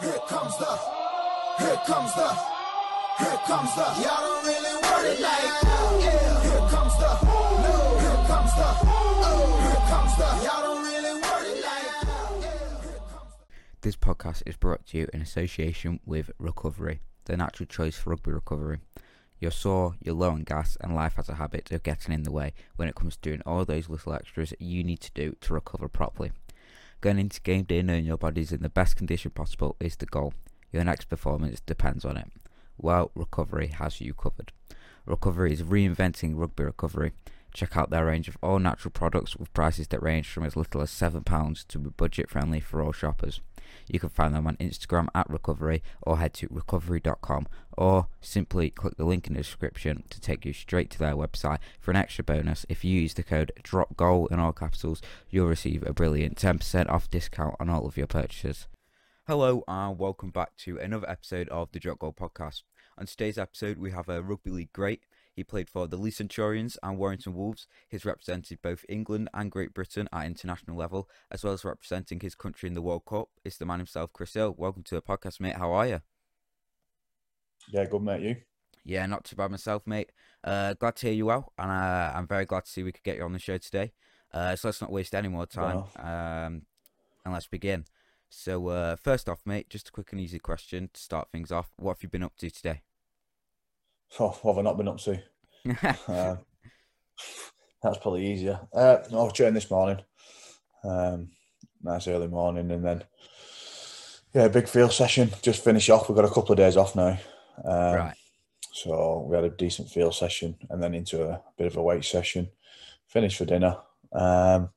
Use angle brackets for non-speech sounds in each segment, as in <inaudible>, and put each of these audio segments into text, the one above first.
Here comes the, here comes the, here comes the. Y'all don't really want it like. Yeah. Here comes the. This podcast is brought to you in association with Ruckovery, the natural choice for rugby recovery. You're sore, you're low on gas, and life has a habit of getting in the way when it comes to doing all those little extras you need to do to recover properly. Going into game day knowing your body's in the best condition possible is the goal. Your next performance depends on it. Well, Ruckovery has you covered. Ruckovery is reinventing rugby recovery. Check out their range of all natural products with prices that range from as little as £7 to be budget friendly for all shoppers. You can find them on Instagram at Ruckovery or head to ruckovery.com or simply click the link in the description to take you straight to their website for an extra bonus. If you use the code DROPGOAL in all capitals, you'll receive a brilliant 10% off discount on all of your purchases. Hello and welcome back to another episode of the Drop Goal podcast. On today's episode, we have a rugby league great. He played for the Leigh Centurions and Warrington Wolves. He's represented both England and Great Britain at international level, as well as representing his country in the World Cup. It's the man himself, Chris Hill. Welcome to the podcast, mate. How are you? Yeah, good mate. You? Yeah, not too bad myself, mate. Uh, glad to hear you well, and uh, I'm very glad to see we could get you on the show today. Uh, so let's not waste any more time, um, and let's begin. So uh, first off, mate, just a quick and easy question to start things off. What have you been up to today? Oh, <laughs> what have I not been up to? <laughs> Um, that's probably easier. Uh, no, I was training this morning. Um, nice early morning, and then yeah, big field session. Just finish off. We've got a couple of days off now. Um, right. So we had a decent field session, and then into a bit of a weight session. Finished for dinner. Um,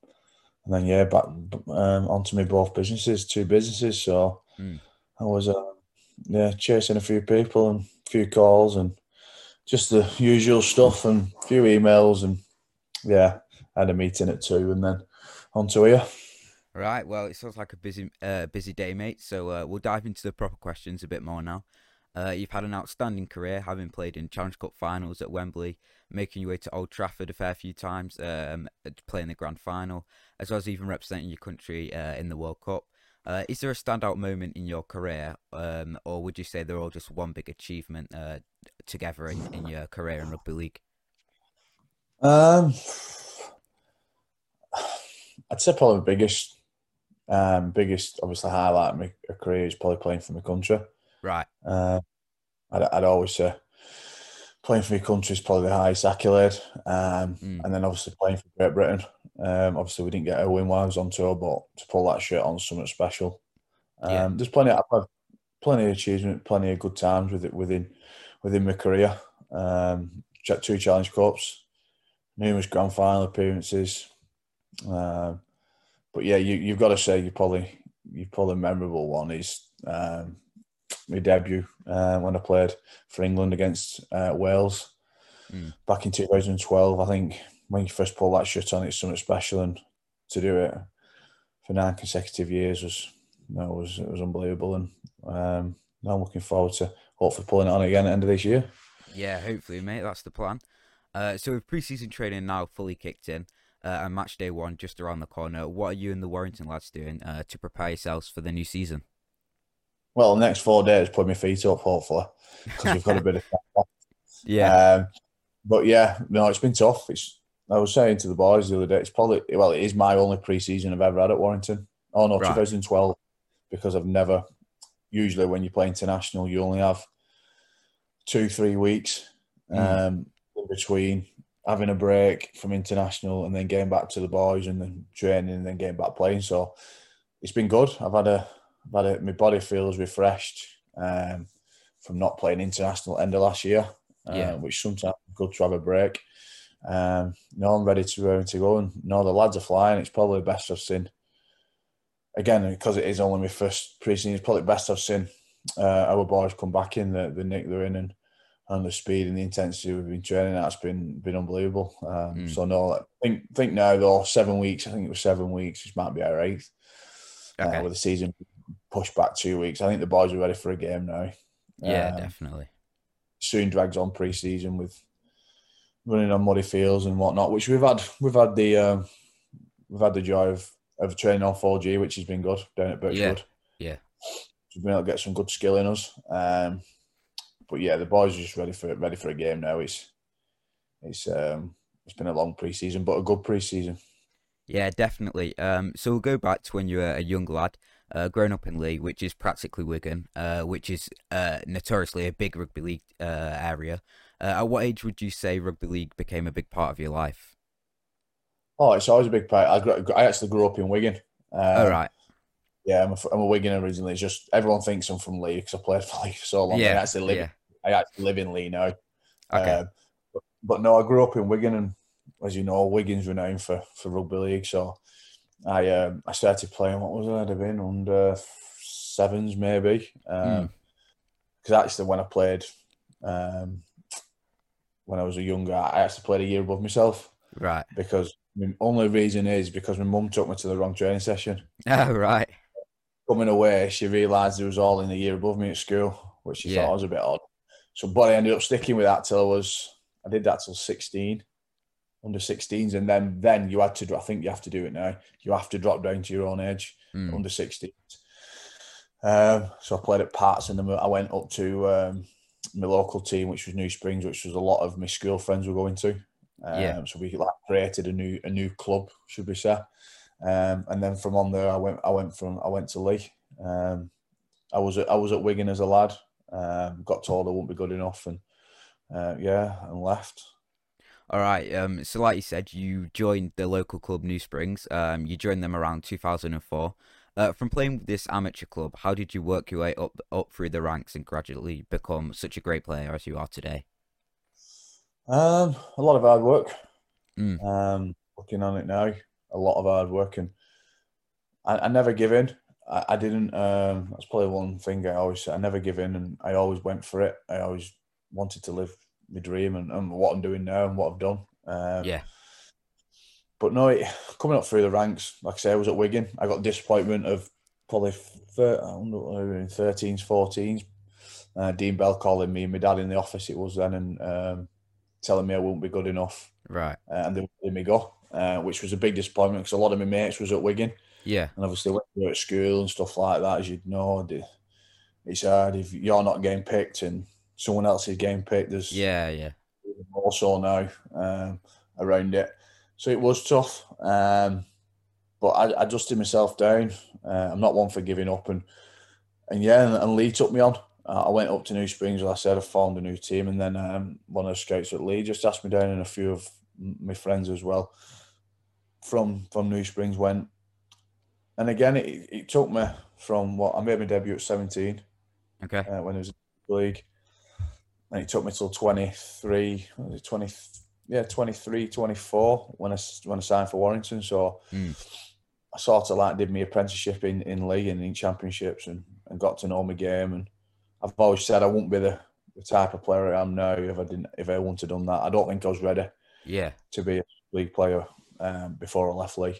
and then yeah, back um, onto me both businesses, two businesses. So Mm. I was uh, yeah chasing a few people and a few calls and just the usual stuff and a few emails and yeah, had a meeting at two and then on to here. Right. Well, it sounds like a busy, uh, busy day, mate. So uh, we'll dive into the proper questions a bit more now. Uh, you've had an outstanding career, having played in Challenge Cup finals at Wembley, making your way to Old Trafford a fair few times, um, playing the grand final, as well as even representing your country uh, in the World Cup. Uh, is there a standout moment in your career, um, or would you say they're all just one big achievement uh, together in, in your career in rugby league? Um, I'd say probably the biggest, um, biggest obviously highlight of my career is probably playing for my country. Right. Uh, I'd, I'd always say playing for my country is probably the highest accolade. Um, Mm. And then obviously playing for Great Britain. Um, obviously we didn't get a win while I was on tour, but to pull that shirt on something special. Um, Yeah. There's plenty. I've had plenty of achievement, plenty of good times with it within within my career. Um, two Challenge Cups, numerous grand final appearances. Um, but yeah, you, you've got to say you probably you probably memorable one is um, my debut uh, when I played for England against uh, Wales Mm. back in 2012. I think when you first pull that shirt on, it's something special, and to do it for nine consecutive years was no, was it was unbelievable, and um, now I'm looking forward to hopefully pulling it on again at the end of this year. Yeah, hopefully, mate. That's the plan. Uh, so with pre-season training now fully kicked in, uh, and match day one just around the corner, what are you and the Warrington lads doing uh, to prepare yourselves for the new season? Well, the next four days, put my feet up, hopefully, because we've got a bit of. <laughs> Yeah, Um, but yeah, no, it's been tough. It's I was saying to the boys the other day, it's probably well, it is my only pre-season I've ever had at Warrington. Oh no, Right. 2012, because I've never. Usually, when you play international, you only have two, three weeks Mm. um, in between having a break from international and then getting back to the boys and then training and then getting back playing. So it's been good. I've had a, I've had a, my body feels refreshed um, from not playing international end of last year, uh, Yeah. which sometimes good to have a break. Um, no, I'm ready to ready to go, and no, the lads are flying. It's probably the best I've seen. Again, because it is only my first pre-season, it's probably the best I've seen. Uh, our boys come back in the the nick they're in, and and the speed and the intensity we've been training that's been been unbelievable. Um, Mm. So no, I think think now though seven weeks. I think it was seven weeks, which might be all right. Okay. Uh, with the season pushed back two weeks, I think the boys are ready for a game now. yeah, Um, definitely. soon drags on pre-season with running on muddy fields and whatnot, which we've had. We've had the um, we've had the joy of of training on 4G, which has been good down at Birchwood. Yeah, yeah. Which we've been able to get some good skill in us. Um, but yeah, the boys are just ready for ready for a game now. It's it's um, it's been a long preseason, but a good preseason. Yeah, definitely. Um, so we'll go back to when you were a young lad, uh, growing up in Leigh, which is practically Wigan, uh, which is uh, notoriously a big rugby league uh, area. Uh, at what age would you say rugby league became a big part of your life? Oh, it's always a big part. I, grew, I actually grew up in Wigan. Um, All right. Yeah, I'm a, I'm a Wigan originally. It's just everyone thinks I'm from Leigh because I played <laughs> for Leigh for so long. Yeah, I actually live. Yeah. I actually live in Leigh now. Okay. Uh, but, but no, I grew up in Wigan, and as you know, Wigan's renowned for, for rugby league. So I um, I started playing. What was I? I'd have been under sevens maybe. Because Hmm. actually, when I played, um, when I was a younger, I actually played a year above myself. Right. Because the only reason is because my mum took me to the wrong training session. <laughs> Oh, right. Coming away, she realised it was all in the year above me at school, which she Yeah. thought was a bit odd. So, but I ended up sticking with that till I was, I did that till 16, under 16s. And then, then you had to, I think you have to do it now. You have to drop down to your own age, Mm. under 16s. Um, so I played at Parts and then I went up to um, my local team, which was New Springs, which was a lot of my school friends were going to. Um, Yeah. So we like created a new a new club, should we say? Um, and then from on there, I went I went from I went to Leigh. Um, I was at, I was at Wigan as a lad. Um, got told I wouldn't be good enough, and uh, yeah, and left. All right. Um. So, like you said, you joined the local club New Springs. Um. You joined them around 2004. Uh, from playing with this amateur club, how did you work your way up up through the ranks and gradually become such a great player as you are today? Um, a lot of hard work. Mm. Um, looking on it now, a lot of hard work, and I, I never give in. I, I didn't. Um, that's probably one thing I always. I never give in, and I always went for it. I always wanted to live my dream, and, and what I'm doing now, and what I've done. Um, Yeah. But no, it, coming up through the ranks, like I say, I was at Wigan. I got disappointment of probably thir- I don't know, in 13s, 14s. Uh, Dean Bell calling me, my dad in the office it was then, and um, telling me I wouldn't be good enough, Right. uh, and they wouldn't let me go, uh, which was a big disappointment because a lot of my mates was at Wigan, Yeah. and obviously when you're at school and stuff like that, as you'd know, the- it's hard if you're not getting picked and someone else is getting picked. There's Yeah. Yeah. more so now um, around it. So it was tough, um, but I, I adjusted myself down. Uh, I'm not one for giving up, and and yeah, and, and Leigh took me on. Uh, I went up to New Springs, as I said, I formed a new team, and then um, one of the scouts at Leigh just asked me down, and a few of my friends as well from from New Springs went. And again, it, it took me from what I made my debut at 17 Okay. uh, when I was in the league. And it took me till 23, what was it 20, yeah, 23, 24 when I, when I signed for Warrington. So Mm. I sort of like did my apprenticeship in, in league and in championships and, and got to know my game. And I've always said I wouldn't be the, the type of player I am now if I didn't, if I wouldn't have done that. I don't think I was ready Yeah. to be a league player um, before I left league.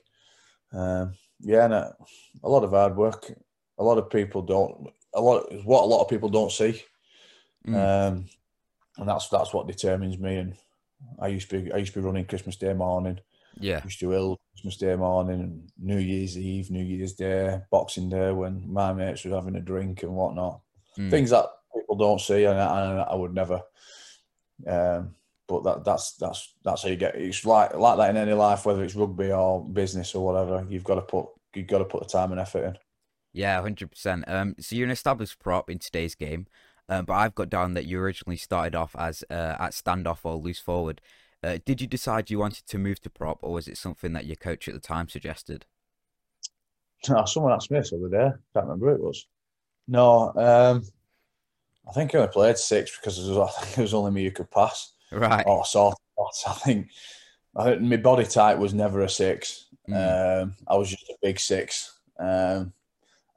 Um, yeah, and a, a lot of hard work. A lot of people don't. A lot is what a lot of people don't see, Mm. um, and that's that's what determines me. And I used to be I used to be running Christmas Day morning. Yeah. Used to ill Christmas Day morning, New Year's Eve, New Year's Day, Boxing Day when my mates were having a drink and whatnot. Mm. Things that people don't see, and I, and I would never. Um, but that that's that's that's how you get. It's like like that in any life, whether it's rugby or business or whatever. You've got to put you've got to put the time and effort in. Yeah, hundred percent. Um, so you're an established prop in today's game, um, but I've got down that you originally started off as uh, at standoff or loose forward. Uh, did you decide you wanted to move to prop, or was it something that your coach at the time suggested? No, <laughs> someone asked me this the other day. Can't remember who it was. No, um, I think I only played six because it was, <laughs> I think it was only me who could pass. Right. or sort of. I think I think my body type was never a six. Mm. Um, I was just a big six. Um,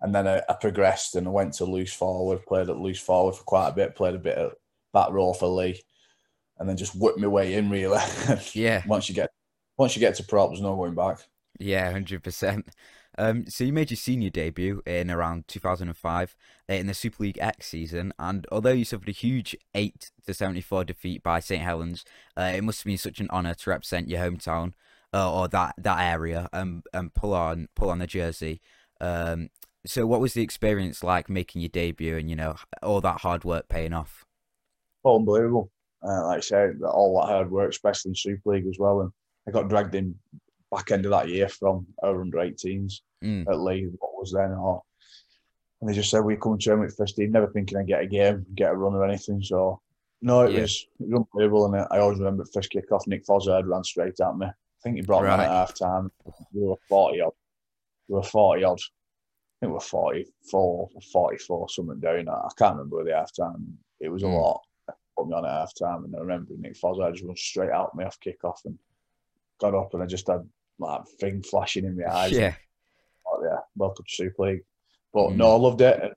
and then I, I progressed and I went to loose forward, played at loose forward for quite a bit, played a bit of back row for Leigh, and then just whipped my way in really. <laughs> Yeah. once you get once you get to prop, there's no going back. Yeah, hundred percent. Um, so you made your senior debut in around 2005 uh, in the Super League X season, and although you suffered a huge eight to 74 defeat by St Helens, uh, it must have been such an honour to represent your hometown uh, or that that area and and pull on pull on the jersey. Um, So, what was the experience like making your debut, and you know all that hard work paying off? unbelievable. Uh, like I said, all that hard work, especially in Super League as well. And I got dragged in back end of that year from our under 18s Mm. at Leeds, what was then. Or, and they just said, we come train with first team, never thinking I'd get a game, get a run or anything. So, no, it, Yeah. was, it was unbelievable. And I always remember first kick off, Nick Fozzard ran straight at me. I think he brought me on at half time. We were 40 odd. We were 40 odd. Think we were 44, 44, something down. I can't remember the half time. It was a Mm. lot. Put me on at half time, and I remember Nick Fozzard just went straight out me off kick off and got up, and I just had like thing flashing in my <laughs> eyes. Yeah, Oh, yeah, welcome to Super League. But Mm. no, I loved it.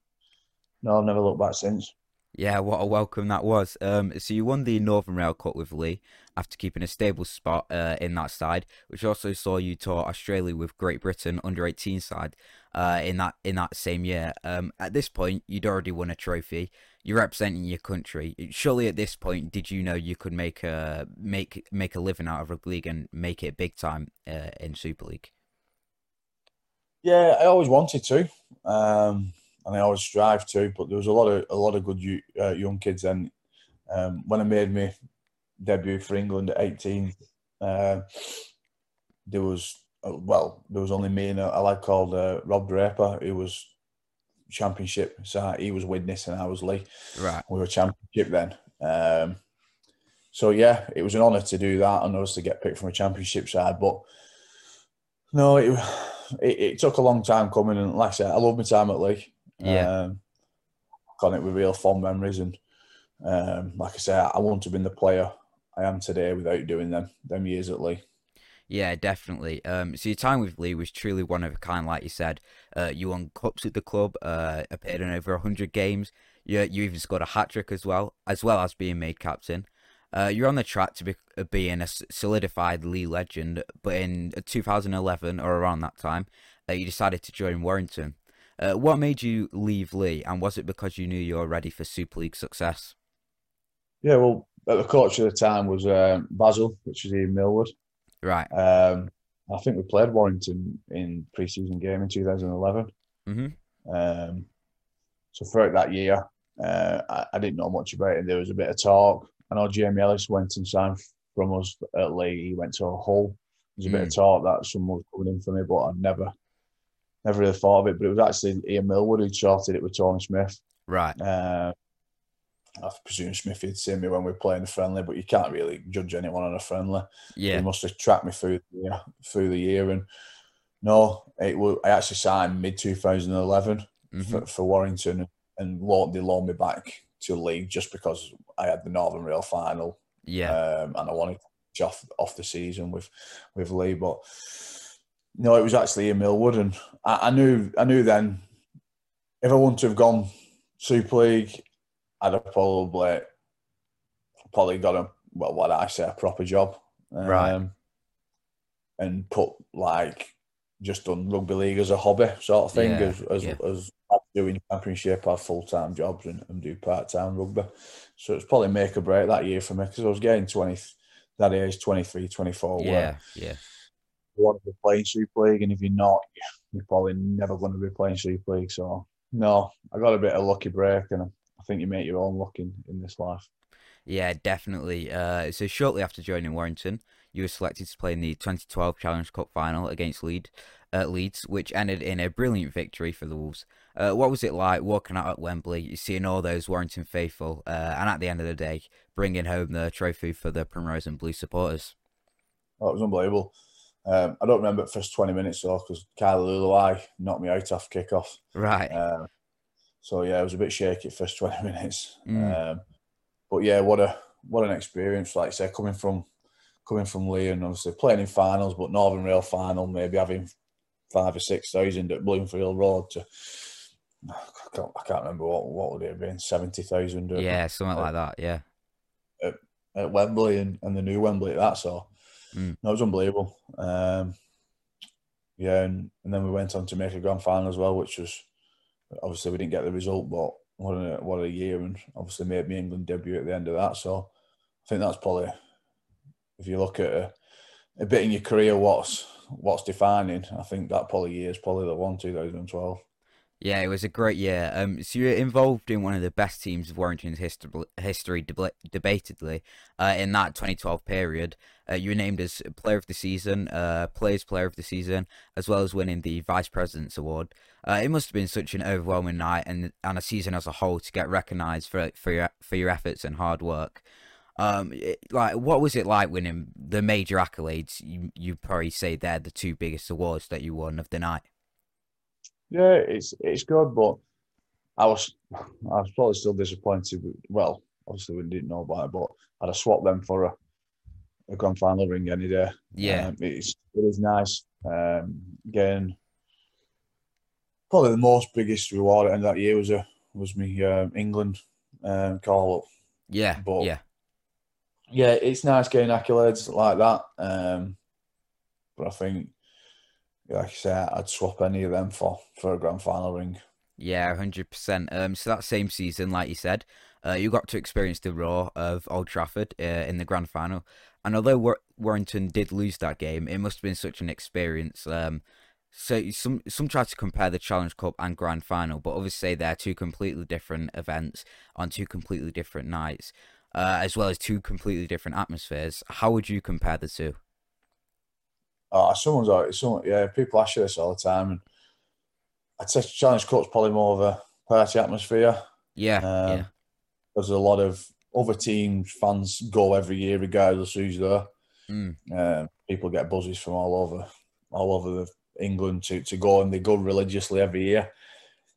No, I've never looked back since. Yeah. What a welcome that was. Um, so you won the Northern Rail Cup with Leigh after keeping a stable spot uh, in that side, which also saw you tour Australia with Great Britain under 18 side uh, in that in that same year. Um, at this point, you'd already won a trophy. You're representing your country. Surely, at this point, did you know you could make a make make a living out of rugby league and make it big time uh, in Super League? Yeah, I always wanted to, um, and I always strive to. But there was a lot of a lot of good uh, young kids, and um, when I made my debut for England at eighteen, uh, there was uh, well, there was only me and a, a lad called uh, Rob Draper, who was championship. So he was Widnes, and I was Leigh. Right. we were championship then. Um, so yeah, it was an honour to do that and us to get picked from a championship side. But no, it, it it took a long time coming, and like I said, I love my time at Leigh. Yeah. um, got it with real fond memories, and um, like I say, I wouldn't have been the player I am today without doing them them years at Leigh. Yeah, definitely. Um, so your time with Leigh was truly one of a kind, like you said. Uh, you won cups at the club, uh, appeared in over hundred games. You you even scored a hat trick as well, as well as being made captain. Uh, you're on the track to be, uh, being a solidified Leigh legend, but in 2011 or around that time, uh, you decided to join Warrington. Uh, what made you leave Leigh, and was it because you knew you were ready for Super League success? Yeah, well, the coach at the time was um, Basil, which is Ian Millward. Right. Um, I think we played Warrington in pre-season game in 2011. Mm-hmm. Um, so throughout that year, uh, I, I didn't know much about it. There was a bit of talk. I know Jamie Ellis went and signed from us at Leigh. He went to Hull. There was a bit of talk that someone was coming in for me, but I never, never really thought of it. But it was actually Ian Millward who charted it with Tony Smith. Right. Uh, I presume Smithy'd seen me when we were playing the friendly, but you can't really judge anyone on a friendly. Yeah. He must have tracked me through the year, through the year, and no, it was, I actually signed mid 2011 Mhm. for, for Warrington, and they loaned me back to Leigh just because I had the Northern Rail final, Yeah. um, and I wanted to off off the season with with Lee, but no, it was actually Ian Millward, and I, I knew I knew then if I wouldn't have gone Super League, I'd have probably probably got a well, what I say, a proper job, um, Right. and put like just done rugby league as a hobby sort of thing, Yeah, as as, yeah. as doing championship, have full time jobs and, and do part time rugby. So it's probably make or break that year for me because I was getting twenty that age 23, 24, where Yeah. You want to be playing Super League, and if you're not, you're probably never going to be playing Super League. So no, I got a bit of lucky break, and I think you make your own luck in, in this life. Yeah, definitely. Uh, so shortly after joining Warrington, you were selected to play in the 2012 Challenge Cup final against Leeds, uh, Leeds, which ended in a brilliant victory for the Wolves. Uh, what was it like walking out at Wembley, seeing all those Warrington faithful, uh, and at the end of the day, bringing home the trophy for the Primrose and Blue supporters? Oh, it was unbelievable. Um, I don't remember the first 20 minutes though, because Kylie Leuluai knocked me out off kick-off. Right. Um, so yeah, it was a bit shaky first <laughs> 20 minutes. Mm. Um, but yeah, what a what an experience! Like I said, coming from coming from Leigh and obviously playing in finals, but Northern Rail final, maybe having five or six thousand at Bloomfield Road to I can't, I can't remember what what would it have been seventy thousand. yeah, something like that. Yeah. at Wembley and, and the new Wembley at that. Mm. it was unbelievable. Um, yeah, and, and then we went on to make a grand final as well, which was obviously we didn't get the result, but what a what a year, and obviously made me England debut at the end of that. So I think that's probably if you look at a, a bit in your career, what's what's defining. I think that probably year is probably the one 2012. Yeah, it was a great year. Um, so you were involved in one of the best teams of Warrington's history, history deb- debatedly, uh, in that 2012 period. Uh, you were named as Player of the Season, uh, Players Player of the Season, as well as winning the Vice President's Award. Uh, it must have been such an overwhelming night and and a season as a whole to get recognised for for your for your efforts and hard work. Um, it- like what was it like winning the major accolades? You you probably say they're the two biggest awards that you won of the night. Yeah, it's it's good, but I was I was probably still disappointed. With, well, obviously we didn't know about it, but I'd have swapped them for a, a grand final ring any day. Yeah, Um, it's it is nice um, getting probably the most biggest reward at the end of that year was a was me um, England um, call up. yeah, but- yeah. Yeah, it's nice getting accolades like that. Um, but I think, like I said, I'd swap any of them for for a grand final ring. Yeah, hundred percent. Um, so that same season, like you said, uh, you got to experience the roar of Old Trafford uh, in the grand final. And although War- Warrington did lose that game, it must have been such an experience. Um, so some some try to compare the Challenge Cup and Grand Final, but obviously they're two completely different events on two completely different nights, uh, as well as two completely different atmospheres. How would you compare the two? Oh, someone's already, someone, yeah, people ask you this all the time, and I'd say Challenge Cup's probably more of a party atmosphere. Yeah, Um, yeah, There's a lot of other teams, fans go every year regardless who's there. mm, Um, people get buzzes from all over, all over the England to, to go, and they go religiously every year.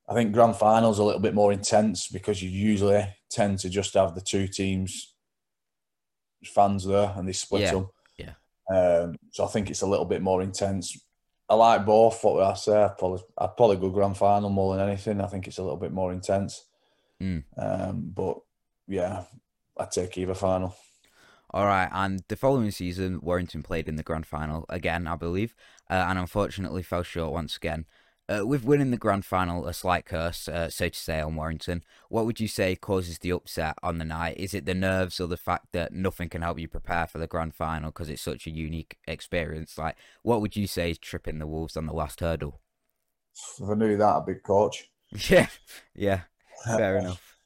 I think grand finals a little bit more intense because you usually tend to just have the two teams fans there, and they split Yeah, them. Um, so I think it's a little bit more intense. I like both. What would I say? I'd probably, I'd probably go grand final more than anything. I think it's a little bit more intense. Mm. Um, but yeah, I'd take either final. All right, and the following season, Warrington played in the grand final again, I believe, uh, and unfortunately fell short once again. Uh, with winning the grand final, a slight curse, uh, so to say, on Warrington. What would you say causes the upset on the night? Is it the nerves or the fact that nothing can help you prepare for the grand final because it's such a unique experience? Like, what would you say is tripping the Wolves on the last hurdle? If I knew that, I'd be coach. <laughs> Yeah, yeah, fair <laughs> enough.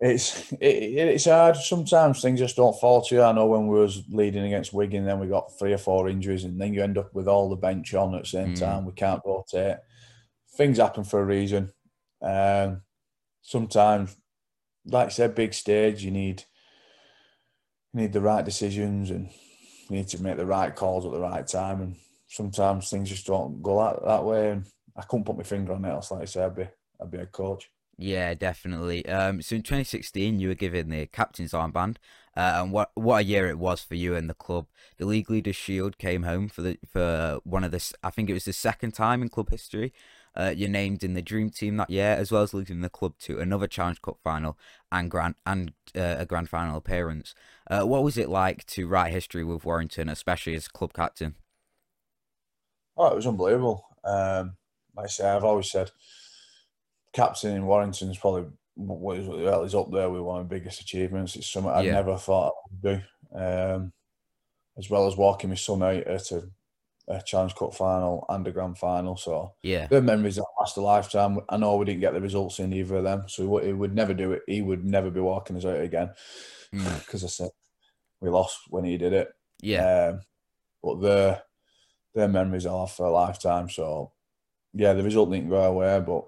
It's it, it's hard. Sometimes things just don't fall to you. I know when we was leading against Wigan, then we got three or four injuries, and then you end up with all the bench on at the same Mm. time. We can't rotate. Things happen for a reason. Um, sometimes, like I said, big stage. You need you need the right decisions, and you need to make the right calls at the right time. And sometimes things just don't go that, that way. And I couldn't put my finger on it else. Like I said, I'd be I'd be a coach. Yeah, definitely. Um, so in 2016, you were given the captain's armband, uh, and what what a year it was for you and the club. The League Leaders Shield came home for the for one of the I think it was the second time in club history. Uh, you're named in the dream team that year, as well as leading the club to another Challenge Cup final and grand and uh, a grand final appearance. Uh, what was it like to write history with Warrington, especially as club captain? Oh, it was unbelievable. Um, like I say, I've always said, captain in Warrington is probably what is well, he's up there with one of the biggest achievements. It's something I Yeah. never thought I would do. Um, as well as walking my son out to a Challenge Cup final and a grand final. So Yeah, the memories that last a lifetime. I know we didn't get the results in either of them, so he would, never do it. He would never be walking us out again <laughs> Mm. because I said we lost when he did it. yeah, Um, but their their memories I'll for a lifetime. So yeah, the result didn't go our way, but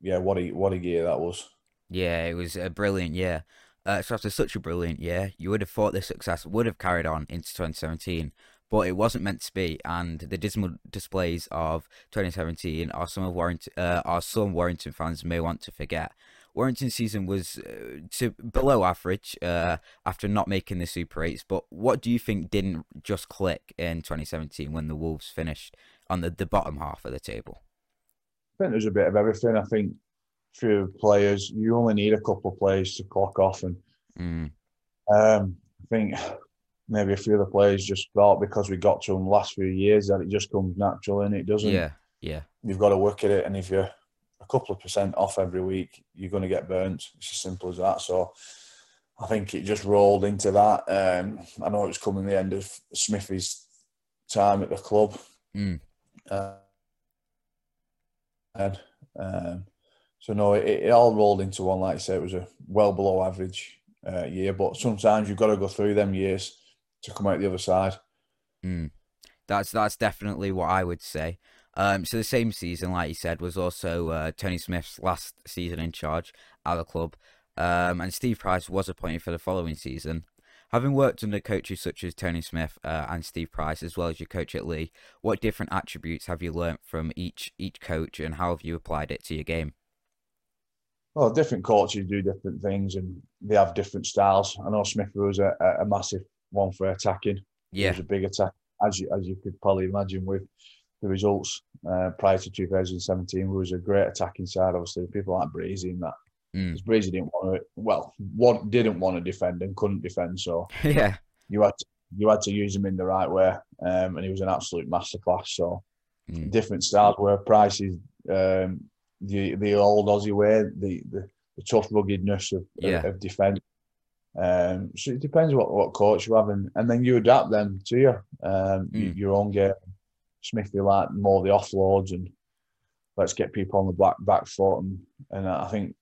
yeah, what a what a year that was. Yeah, it was a brilliant year. Uh, so after such a brilliant year, you would have thought this success would have carried on into 2017, but it wasn't meant to be. And the dismal displays of 2017 are some of Warrington, uh, are some Warrington fans may want to forget. Warrington season was uh, to below average uh, after not making the Super Eights. But what do you think didn't just click in 2017 when the Wolves finished on the, the bottom half of the table? I think there's a bit of everything. I think few players, you only need a couple of players to clock off, and Mm, um, I think maybe a few of the players just thought because we got to them last few years that it just comes natural, and it doesn't. yeah, yeah, You've got to work at it, and if you're a couple of percent off every week, you're going to get burnt. It's as simple as that. So I think it just rolled into that. Um, I know it was coming the end of Smithy's time at the club. Mm. Uh, um, so no, it, it all rolled into one. Like I said, it was a well below average uh, year, but sometimes you've got to go through them years to come out the other side. Mm. That's that's definitely what I would say. Um, so the same season, like you said, was also uh, Tony Smith's last season in charge at the club, um, and Steve Price was appointed for the following season. Having worked under coaches such as Tony Smith uh, and Steve Price, as well as your coach at Leigh, what different attributes have you learnt from each each coach, and how have you applied it to your game? Well, different coaches do different things, and they have different styles. I know Smith was a, a massive one for attacking. Yeah, he was a big attack, as you as you could probably imagine with the results uh, prior to 2017 was a great attacking side. Obviously, people like Breezy and that. Mm. Breezy didn't want to, well, what didn't want to defend and couldn't defend. So <laughs> yeah, you had to, you had to use him in the right way, um, and he was an absolute masterclass. So mm. different styles where Price is um, the the old Aussie way, the the, the tough ruggedness of, yeah. of, of defence. Um, so it depends what, what coach you have, and, and then you adapt them to you, um, mm. your own game. Smithy like more the offloads and let's get people on the back back foot, and, and I think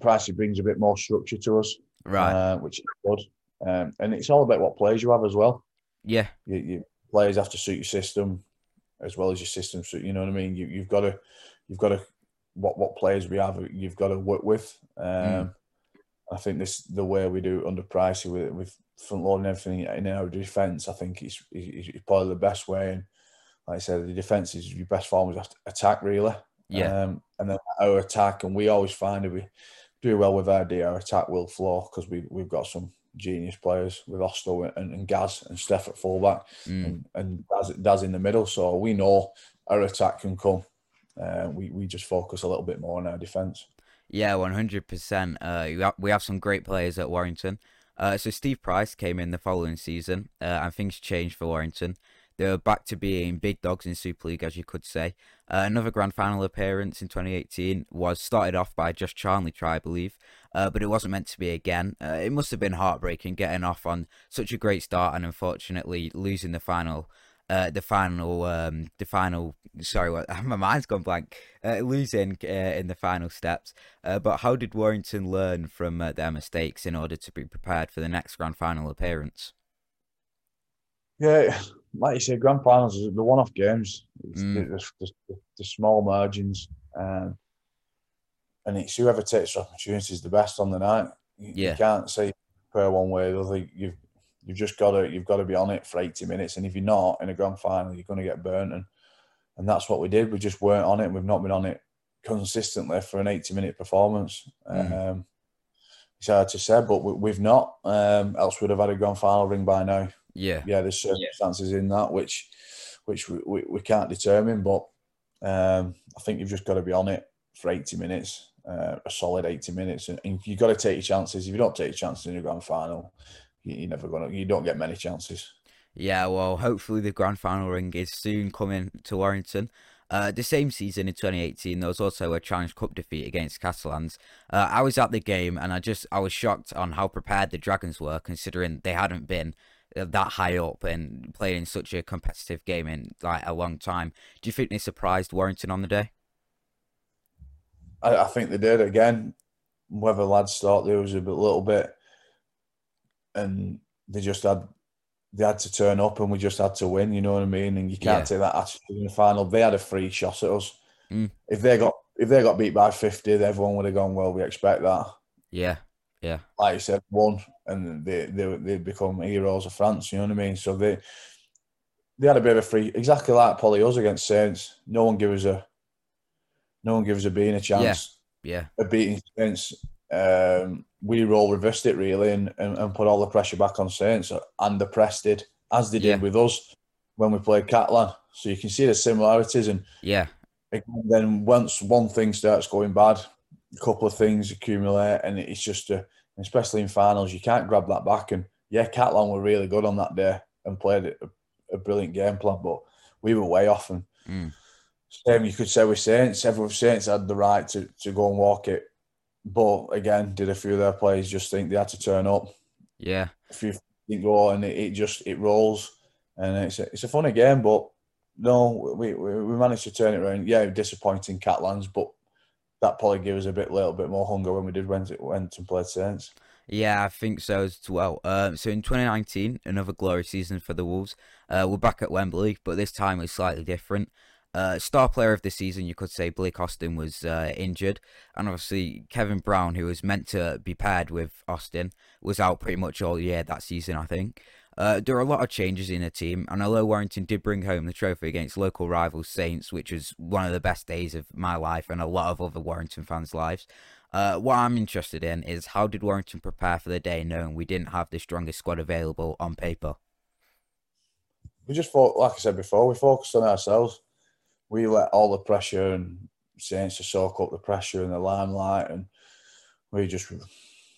Pricey brings a bit more structure to us, right? Uh, which is good, um, and it's all about what players you have as well. Yeah, you, you, players have to suit your system as well as your system. So you know what I mean. You, you've got to, you've got to, what what players we have, you've got to work with. Um, mm. I think this the way we do it under Pricey with with front loading everything in our defence. I think it's, it's, probably the best way. And like I said, the defence is your best form is attack really. Yeah. Um, and then our attack, and we always find if we do well with our D, our attack will flow because we we've got some genius players with Osto and, and Gaz and Steph at fullback mm. and, and Daz, Daz in the middle. So we know our attack can come. Uh, we we just focus a little bit more on our defence. Yeah, one hundred percent. Uh, we have some great players at Warrington. Uh, so Steve Price came in the following season, uh, and things changed for Warrington. They were back to being big dogs in Super League, as you could say. Uh, another grand final appearance in 2018 was started off by Josh Charnley try, I believe, uh, but it wasn't meant to be again. Uh, it must have been heartbreaking getting off on such a great start and unfortunately losing the final. Uh, the final, um, the final. Sorry, <laughs> my mind's gone blank. Uh, losing uh, in the final steps. but how did Warrington learn from their mistakes in order to be prepared for the next grand final appearance? Yeah, like you say, grand finals are the one-off games. Mm. The, the, the, the, small margins, um, and it's whoever takes the opportunity is the best on the night. You, yeah. you can't say per one way or the other. You've you've just got to you've got to be on it for eighty minutes, and if you're not in a grand final, you're going to get burnt. And and that's what we did. We just weren't on it. We've not been on it consistently for an eighty-minute performance. Mm. Um, it's hard to say, but we, have not. Um, else would have had a grand final ring by now. Yeah, yeah. There's circumstances yeah. in that which which we, we, we can't determine, but um, I think you've just got to be on it for 80 minutes, uh, a solid 80 minutes, and, and you've got to take your chances. If you don't take your chances in your grand final, you, you're never gonna. You don't get many chances. Yeah, well, hopefully the grand final ring is soon coming to Warrington. Uh, the same season in 2018, there was also a Challenge Cup defeat against Catalans. Uh, I was at the game and I just I was shocked on how prepared the Dragons were, considering they hadn't been that high up and playing in such a competitive game in like a long time. Do you think they surprised Warrington on the day? I, I think they did again. Whether lads thought there was a bit, little bit, and they just had they had to turn up, and we just had to win. You know what I mean? And you can't yeah. take that attitude in the final. They had a free shot at us. Mm. If they got if they got beat by fifty, everyone would have gone. Well, we expect that. Yeah, yeah. Like you said, one, and they they they become heroes of France. You know what I mean? So they they had a bit of a free, exactly like Polly against Saints. No one gives a no one gives a being a chance. Yeah, yeah. A beating Saints. Um, we all reversed it really and, and, and, put all the pressure back on Saints and the press did as they did yeah. with us when we played Catalan. So you can see the similarities and yeah. Then once one thing starts going bad, a couple of things accumulate and it's just a, especially in finals you can't grab that back. And yeah, Catalan were really good on that day and played a, a brilliant game plan, but we were way off. And mm. same you could say with Saints. Everyone Saints had the right to, to go and walk it but again, did a few of their players just think they had to turn up? Yeah. A few go and it, it, just it rolls, and it's a, it's a funny game. But no, we, we, we managed to turn it around. Yeah, disappointing Catalans, but that probably gave us a bit, little bit more hunger when we did went went and played Saints. Yeah, I think so as well. Um, so in 2019, another glory season for the Wolves. Uh, we're back at Wembley, but this time was slightly different. Uh, star player of the season, you could say Blake Austin was uh, injured, and obviously Kevin Brown, who was meant to be paired with Austin, was out pretty much all year that season. I think uh, there are a lot of changes in the team, and although Warrington did bring home the trophy against local rivals Saints, which was one of the best days of my life and a lot of other Warrington fans' lives, uh, what I'm interested in is how did Warrington prepare for the day, knowing we didn't have the strongest squad available on paper. We just thought, like I said before, we focused on ourselves we let all the pressure and Saints to soak up the pressure and the limelight, and we just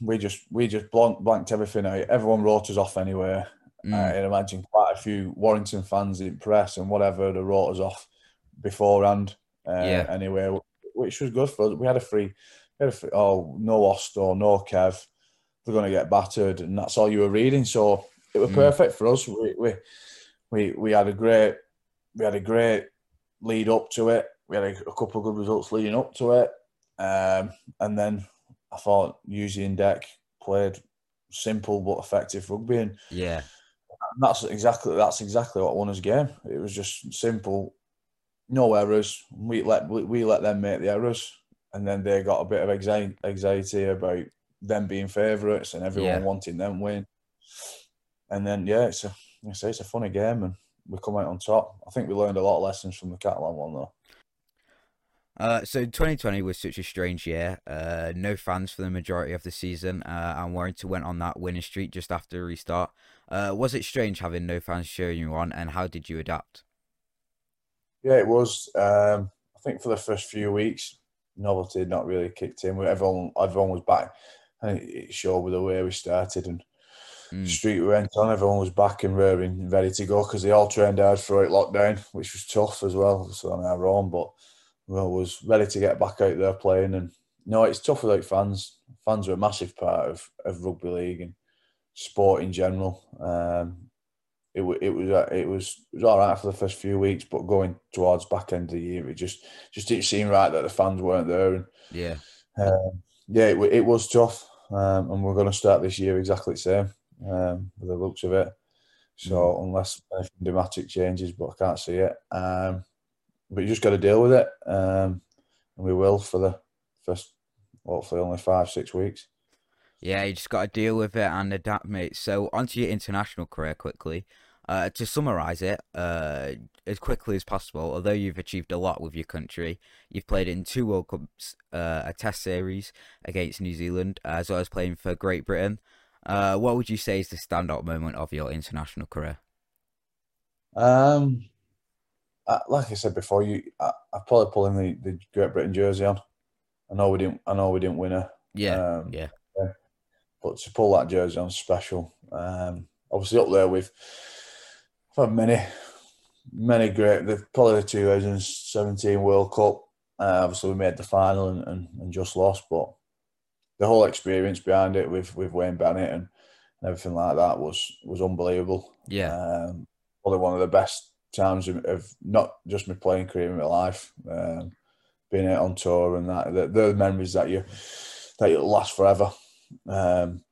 we just we just blanked, blanked everything out. Everyone wrote us off anyway. Mm. I imagine quite a few Warrington fans in press and whatever they wrote us off beforehand. Uh, yeah. Anyway, which was good for us. We had a free, we had a free oh no Osto, no Kev, they're going to get battered, and that's all you were reading. So it was mm. perfect for us. We, we we we had a great we had a great lead up to it. We had a, a couple of good results leading up to it, um, and then I thought using deck played simple but effective rugby, and yeah, that's exactly that's exactly what won us game. It was just simple, no errors. We let we let them make the errors, and then they got a bit of anxiety about them being favourites and everyone yeah. wanting them win. And then yeah, it's a I say it's a funny game, and we come out on top. I think we learned a lot of lessons from the Catalan one though. Uh, so 2020 was such a strange year. Uh, no fans for the majority of the season, uh, and Warrington went on that winning streak just after the restart. Uh, was it strange having no fans cheering you on, and how did you adapt? Yeah, it was. Um, I think for the first few weeks, novelty had not really kicked in. Everyone, everyone was back, and it showed with the way we started and mm. street we went on, everyone was back and raring, ready to go because they all trained hard throughout lockdown, which was tough as well. So on our own, but we was ready to get back out there playing. And no, it's tough without fans. Fans are a massive part of, of rugby league and sport in general. Um, it, it was uh, it was it was all right for the first few weeks, but going towards back end of the year, it just just didn't seem right that the fans weren't there. And yeah, um, yeah, it, it was tough. Um, and we're going to start this year exactly the same um, with the looks of it. So mm. unless anything dramatic changes, but I can't see it. Um, but you just got to deal with it, um, and we will for the first, hopefully, only five six weeks. Yeah, you just got to deal with it and adapt, mate. So onto your international career quickly. Uh, to summarise it uh, as quickly as possible, although you've achieved a lot with your country, you've played in two World Cups, uh, a Test series against New Zealand, as well as playing for Great Britain. Uh, what would you say is the standout moment of your international career? Um, like I said before, you I, I probably pulling the, the Great Britain jersey on. I know we didn't. I know we didn't win a. Yeah, um, yeah. But to pull that jersey on, special. Um, obviously up there with, for many, many great. The probably the 2017 World Cup. Uh, obviously, we made the final and, and, and just lost, but the whole experience behind it with with Wayne Bennett and, and everything like that was was unbelievable. Yeah, um, probably one of the best times of, of not just my playing career in my life. Um, being out on tour and that, the, the memories that you that you last forever. Um,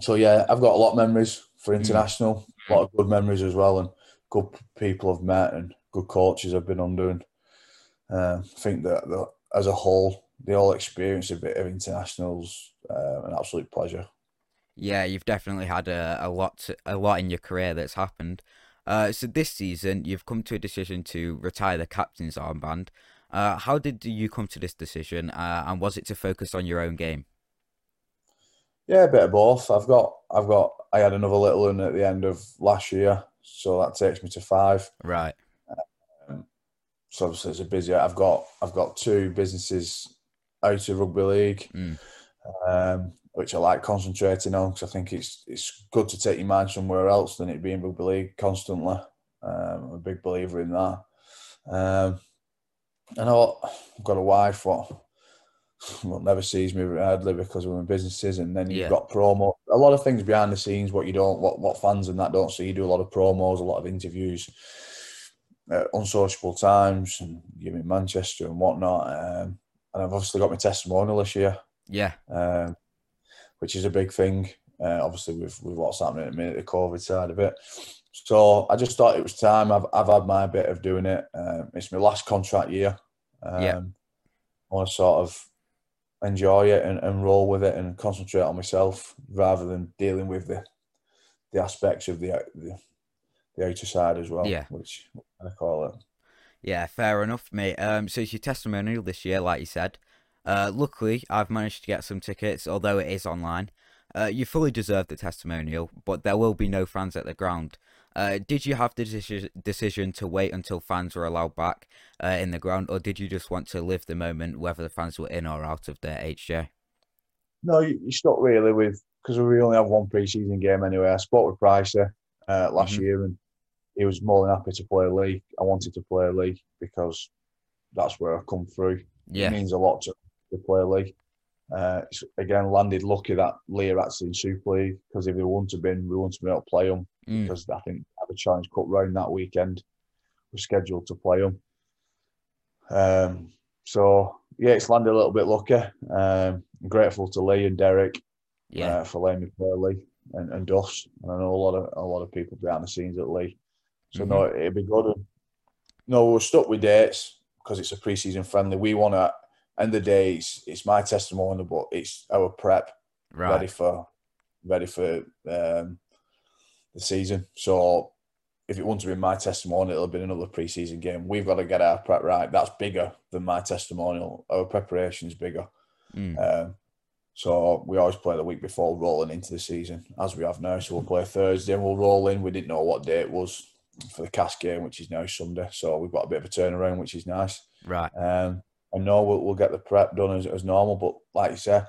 so yeah, I've got a lot of memories for mm. international, a lot of good memories as well, and good people I've met and good coaches I've been under. And uh, I think that, that as a whole, the whole experience of bit of internationals uh, an absolute pleasure. Yeah, you've definitely had a, a lot a lot in your career that's happened. Uh, so this season, you've come to a decision to retire the captain's armband. Uh, how did you come to this decision, uh, and was it to focus on your own game? Yeah, a bit of both. I've got, I've got, I had another little one at the end of last year, so that takes me to five. Right. Um, so obviously it's a busy. I've got, I've got two businesses out of rugby league, mm. um, which I like concentrating on because I think it's it's good to take your mind somewhere else than it being rugby league constantly. Um, I'm a big believer in that. Um, I know I've got a wife what well, never sees me hardly because we're in businesses, and then you've yeah. got promo. A lot of things behind the scenes, what you don't, what what fans and that don't see. You do a lot of promos, a lot of interviews, uh, unsociable times, and you're in Manchester and whatnot. Um, and I've obviously got my testimonial this year, Yeah. um, which is a big thing. Uh, obviously, with with what's happening at the minute, the COVID side of it. So I just thought it was time. I've I've had my bit of doing it. Um, it's my last contract year. Um, Yeah. I want to sort of enjoy it and, and roll with it and concentrate on myself rather than dealing with the the aspects of the the, the outer side as well. Yeah. which I call it. Yeah, fair enough, mate. Um, so it's your testimonial this year, like you said. Uh, luckily, I've managed to get some tickets, although it is online. Uh, you fully deserve the testimonial, but there will be no fans at the ground. Uh, did you have the deci- decision to wait until fans were allowed back uh, in the ground, or did you just want to live the moment, whether the fans were in or out of their HJ? No, you, stuck really with because we only have one pre-season game anyway. I spoke with Pricer uh, last Mhm. year, and he was more than happy to play a league. I wanted to play a league because that's where I come through. It means a lot to, to play Leigh. Uh, again, landed lucky that Leigh actually in Super League because if they wouldn't have been, we wouldn't have been able to play them Mm. because I think have Challenge Cup round that weekend. We're scheduled to play them. Um, so yeah, it's landed a little bit lucky. Um, I'm grateful to Leigh and Derek yeah, uh, for letting me play Leigh and, and. And I know a lot of a lot of people behind the scenes at Leigh. So no, it'd be good. No, we're stuck with dates because it's a pre-season friendly. We want to. End of the day, it's, it's my testimony, but it's our prep ready for ready for um, the season. So if it wants to be my testimonial, it'll be another pre-season game. We've got to get our prep right. That's bigger than my testimonial. Our preparation is bigger. Mm. Um, so we always play the week before rolling into the season, as we have now. So we'll play Thursday and we'll roll in. We didn't know what day it was for the cast game, which is now Sunday. So we've got a bit of a turnaround, which is nice. Right. Um, I know we'll, we'll get the prep done as, as normal, but like you say,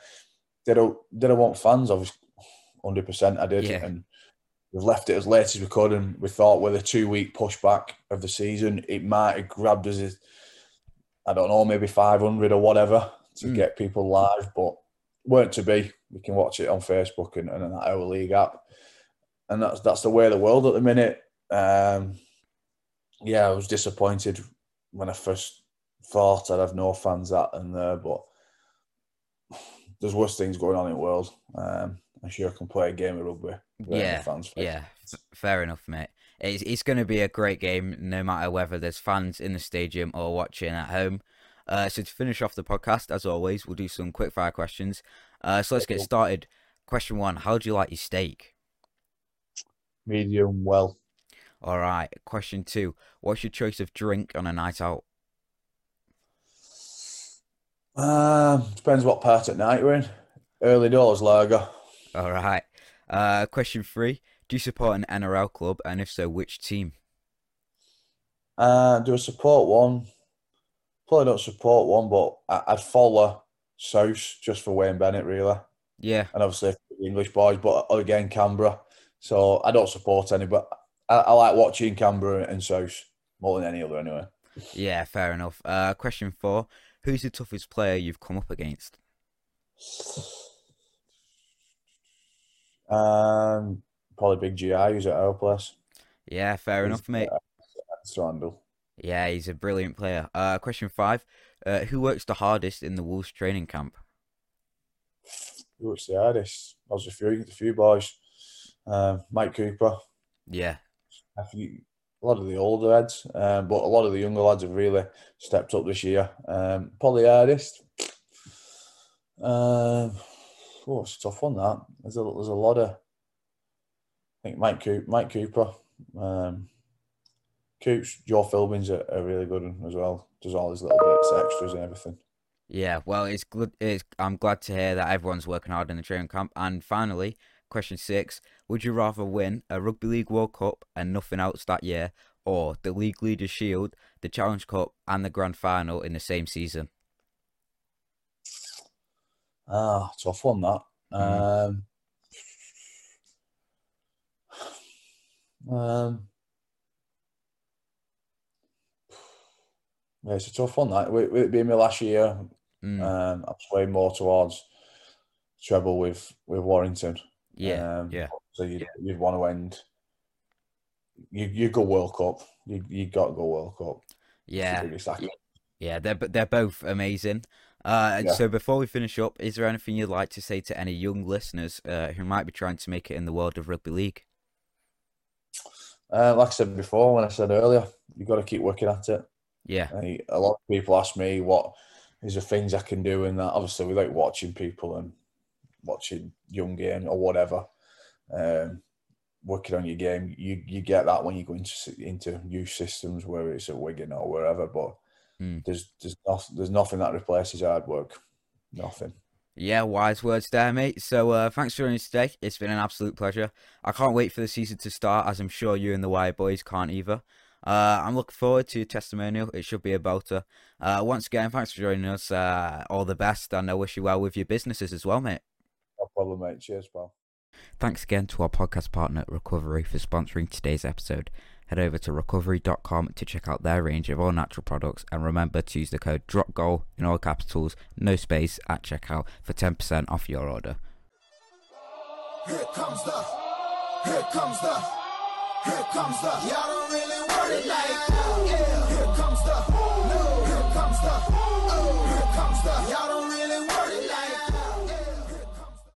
did I, did I want fans? Obviously, 100% I did. Yeah. And we've left it as late as we could. And we thought with a two week pushback of the season, it might have grabbed us, as, I don't know, maybe 500 or whatever to Mm. get people live, but weren't to be. We can watch it on Facebook and, and on our league app. And that's that's the way of the world at the minute. Um, yeah, I was disappointed when I first thought I'd have no fans at and there, but there's worse things going on in the world. Um, I'm sure I can play a game of rugby. Yeah, fans. Yeah, f- fair enough, mate. It's it's going to be a great game, no matter whether there's fans in the stadium or watching at home. Uh, so to finish off the podcast, as always, we'll do some quick fire questions. Uh, so let's get started. Question one: How do you like your steak? Medium well. All right. Question two: What's your choice of drink on a night out? Um, depends what part at night we're in. Early doors lager. All right. Uh, question three: Do you support an NRL club, and if so, which team? Uh, do I support one? Probably don't support one, but I, I'd follow South just for Wayne Bennett, really. Yeah, And obviously the English boys, but again, Canberra. So I don't support any, but I, I like watching Canberra and South more than any other, anyway. yeah, fair enough. Uh, question four: Who's the toughest player you've come up against? Um, probably Big GI who's at our place. Yeah, fair He's- enough, mate. to handle. Yeah, he's a brilliant player. Uh, question five: uh, Who works the hardest in the Wolves training camp? Who was the hardest? I was a few, a few boys. Um, Mike Cooper. Yeah, a lot of the older heads, um, but a lot of the younger lads have really stepped up this year. Um, probably hardest. Um, oh, it's a tough one. That there's a there's a lot of. I think Mike Cooper, Mike Cooper, um, Coops, Joe Philbin's a, a really good one as well. Does all his little bits, extras, and everything. yeah. Well, it's good. It's, I'm glad to hear that everyone's working hard in the training camp. And finally, question six: Would you rather win a Rugby League World Cup and nothing else that year, or the League Leaders Shield, the Challenge Cup, and the Grand Final in the same season? Ah, tough one that. Um, um, yeah, it's a tough one that. With, with it being my last year, Mm, um, I'm swaying more towards treble with with Warrington. Yeah, um, yeah, So you'd, you'd want to end. You you go World Cup. You you got to go World Cup. Yeah. Yeah, they're b- they're both amazing. Uh, Yeah. So before we finish up, is there anything you'd like to say to any young listeners uh, who might be trying to make it in the world of rugby league? Uh, like I said before, when I said earlier, you've got to keep working at it. Yeah, I, a lot of people ask me what is the things I can do, and that obviously without watching people and watching young game or whatever, um, working on your game, you you get that when you go into into new systems, whether it's at Wigan or wherever. But Mm. there's there's nothing there's nothing that replaces hard work. Nothing. yeah, wise words there, mate. So uh, thanks for joining us today. It's been an absolute pleasure. I can't wait for the season to start, as I'm sure you and the Wire boys can't either. Uh, I'm looking forward to your testimonial. It should be a belter. Uh, once again, thanks for joining us. Uh, all the best, and I wish you well with your businesses as well, mate problem, mate. Cheers, pal. Thanks again to our podcast partner, Ruckovery, for sponsoring today's episode. Head over to ruckovery.com to check out their range of all natural products and remember to use the code DROPGOAL in all capitals, no space, at checkout for 10% off your order. Here comes the, here comes the, here comes the, y'all don't really want it like oh, that. Here comes the, here comes the, oh, here comes the, y'all don't really